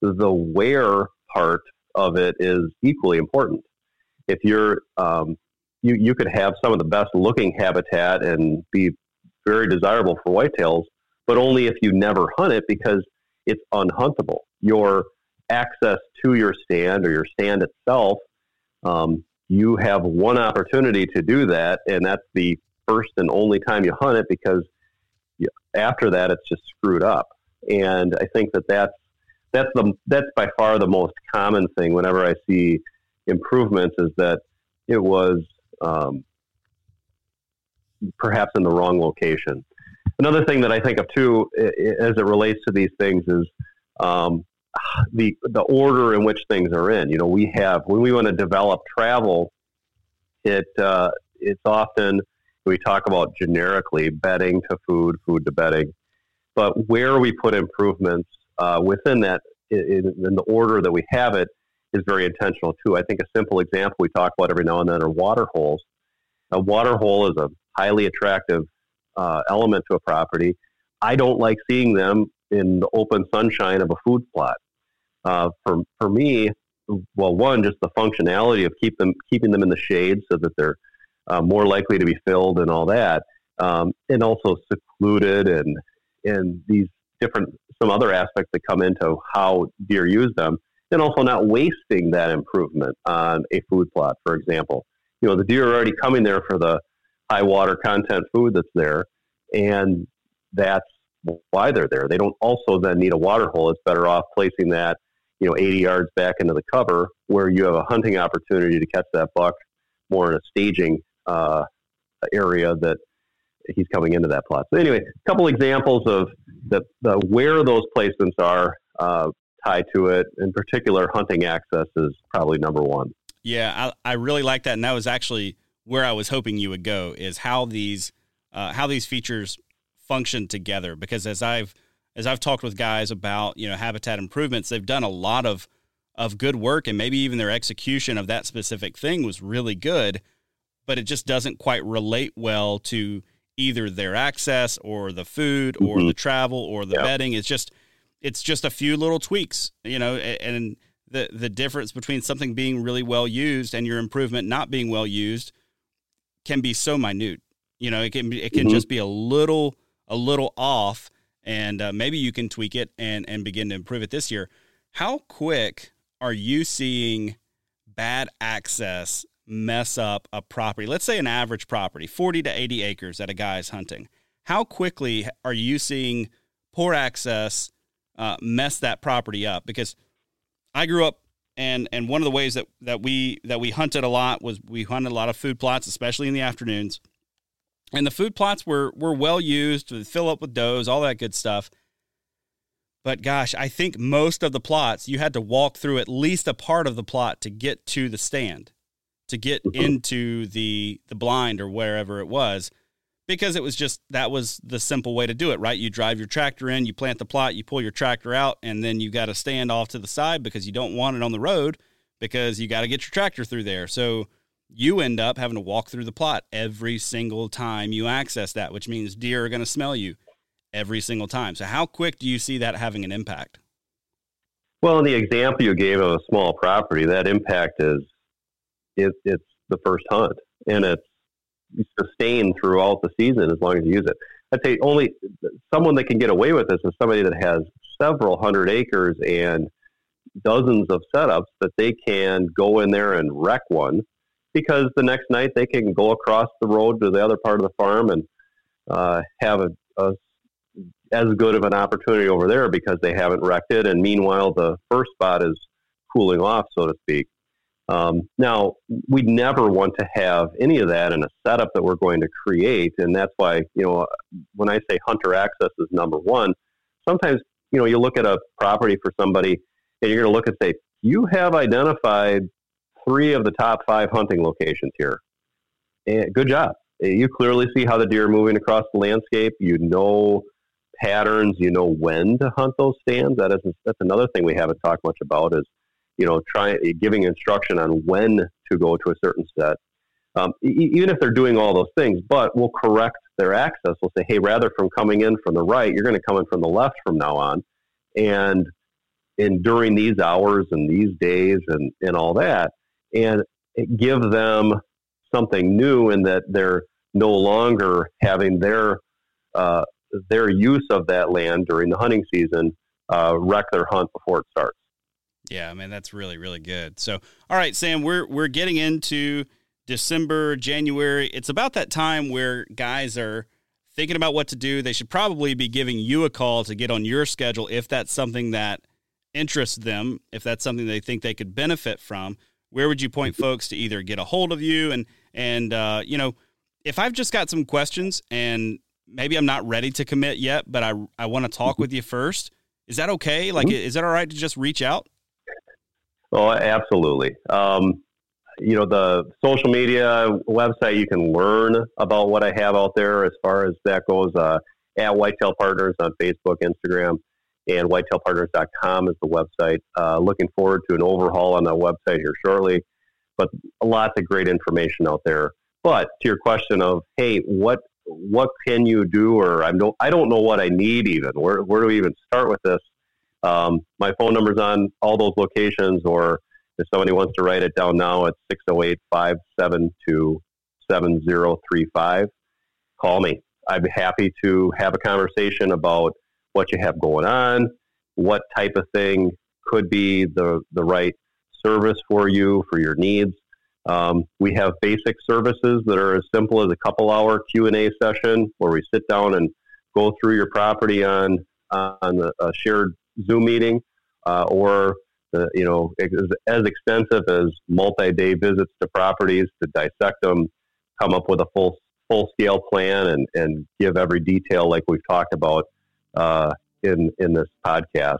The where part of it is equally important. If you're um, you you could have some of the best looking habitat and be very desirable for whitetails, but only if you never hunt it because it's unhuntable. Your access to your stand or your stand itself, um, you have one opportunity to do that, and that's the first and only time you hunt it because you, after that it's just screwed up. And I think that that's that's the that's by far the most common thing whenever I see improvements is that it was um, perhaps in the wrong location. Another thing that I think of too, as it relates to these things, is um, the the order in which things are in. You know, we have when we want to develop travel, it uh, it's often we talk about generically bedding to food, food to bedding, but where we put improvements uh, within that in, in, the order that we have it is very intentional too. I think a simple example we talk about every now and then are water holes. A water hole is a highly attractive uh, element to a property. I don't like seeing them in the open sunshine of a food plot. Uh, for for me, well, one, just the functionality of keep them keeping them in the shade so that they're uh, more likely to be filled and all that, um, and also secluded and and these different some other aspects that come into how deer use them, and also not wasting that improvement on a food plot, for example. You know, the deer are already coming there for the high water content food that's there, and that's why they're there. They don't also then need a water hole. It's better off placing that, you know, 80 yards back into the cover where you have a hunting opportunity to catch that buck more in a staging uh, area that he's coming into that plot. So anyway, a couple examples of the, the where those placements are uh, tied to it. In particular, hunting access is probably number one. Yeah, I, I really like that, and that was actually where I was hoping you would go. Is how these uh, how these features function together because as I've as I've talked with guys about you know habitat improvements, they've done a lot of of good work and maybe even their execution of that specific thing was really good, but it just doesn't quite relate well to either their access or the food or mm-hmm. the travel or the yep. bedding. It's just it's just a few little tweaks, you know, and the the difference between something being really well used and your improvement not being well used can be so minute. You know, it can be, it can mm-hmm. just be a little a little off, and uh, maybe you can tweak it and and begin to improve it this year. How quick are you seeing bad access mess up a property? Let's say an average property, forty to eighty acres that a guy is hunting. How quickly are you seeing poor access uh, mess that property up? Because I grew up and and one of the ways that that we that we hunted a lot was we hunted a lot of food plots, especially in the afternoons and the food plots were were well used to fill up with does, all that good stuff. But gosh, I think most of the plots you had to walk through at least a part of the plot to get to the stand, to get mm-hmm. into the the blind or wherever it was, because it was just that was the simple way to do it, right? You drive your tractor in, you plant the plot, you pull your tractor out, and then you got to stand off to the side because you don't want it on the road because you got to get your tractor through there. So you end up having to walk through the plot every single time you access that, which means deer are going to smell you every single time. So, how quick do you see that having an impact? Well, in the example you gave of a small property, that impact is it, it's the first hunt, and it's sustained throughout the season as long as you use it. I'd say only someone that can get away with this is somebody that has several hundred acres and dozens of setups that they can go in there and wreck one because the next night they can go across the road to the other part of the farm and uh, have a, a, as good of an opportunity over there because they haven't wrecked it. And meanwhile, the first spot is cooling off, so to speak. Um, now, we'd never want to have any of that in a setup that we're going to create, and that's why you know when I say hunter access is number one. Sometimes you know you look at a property for somebody, and you're going to look and say you have identified three of the top five hunting locations here. And good job. You clearly see how the deer are moving across the landscape. You know patterns. You know when to hunt those stands. That is that's another thing we haven't talked much about is you know, trying giving instruction on when to go to a certain set. Um, e- even if they're doing all those things, but we'll correct their access. We'll say, hey, rather from coming in from the right, you're going to come in from the left from now on, and and during these hours and these days and and all that, and give them something new in that they're no longer having their uh, their use of that land during the hunting season uh, wreck their hunt before it starts. Yeah, I mean that's really really good. So, all right, Sam, we're we're getting into December, January. It's about that time where guys are thinking about what to do. They should probably be giving you a call to get on your schedule if that's something that interests them, if that's something they think they could benefit from. Where would you point folks to either get a hold of you and and uh, you know, if I've just got some questions and maybe I'm not ready to commit yet, but I I want to talk with you first. Is that okay? Like, mm-hmm. is that all right to just reach out? Oh, absolutely. Um, you know, the social media website, you can learn about what I have out there as far as that goes uh, at Whitetail Partners on Facebook, Instagram, and whitetailpartners.com is the website. Uh, looking forward to an overhaul on that website here shortly, but lots of great information out there. But to your question of, hey, what what can you do, or I don't I don't know what I need even. Where where do we even start with this? Um, my phone number's on all those locations, or if somebody wants to write it down now, it's 608 572 7035. Call me. I'd be happy to have a conversation about what you have going on, what type of thing could be the, the right service for you, for your needs. Um, we have basic services that are as simple as a couple hour Q&A session where we sit down and go through your property on, on a shared Zoom meeting, uh, or the, you know as extensive as multi-day visits to properties to dissect them, come up with a full full scale plan, and and give every detail like we've talked about uh, in in this podcast,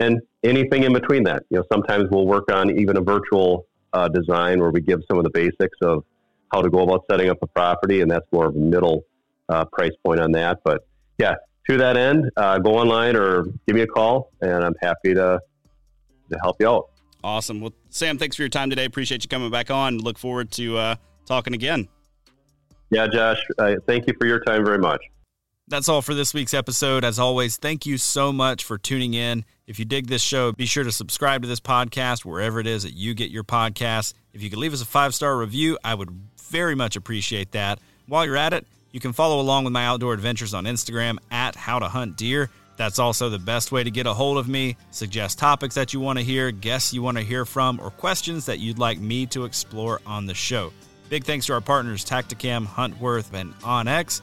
and anything in between that. You know, sometimes we'll work on even a virtual uh, design where we give some of the basics of how to go about setting up a property, and that's more of a middle uh, price point on that. But yeah, to that end, uh, go online or give me a call, and I'm happy to to help you out. Awesome. Well, Sam, thanks for your time today. Appreciate you coming back on. Look forward to uh, talking again. Yeah, Josh. Uh, thank you for your time very much. That's all for this week's episode. As always, thank you so much for tuning in. If you dig this show, be sure to subscribe to this podcast wherever it is that you get your podcasts. If you could leave us a five star review, I would very much appreciate that. While you're at it, you can follow along with my outdoor adventures on Instagram at How to Hunt Deer. That's also the best way to get a hold of me, suggest topics that you want to hear, guests you want to hear from, or questions that you'd like me to explore on the show. Big thanks to our partners Tactacam, Huntworth, and OnX.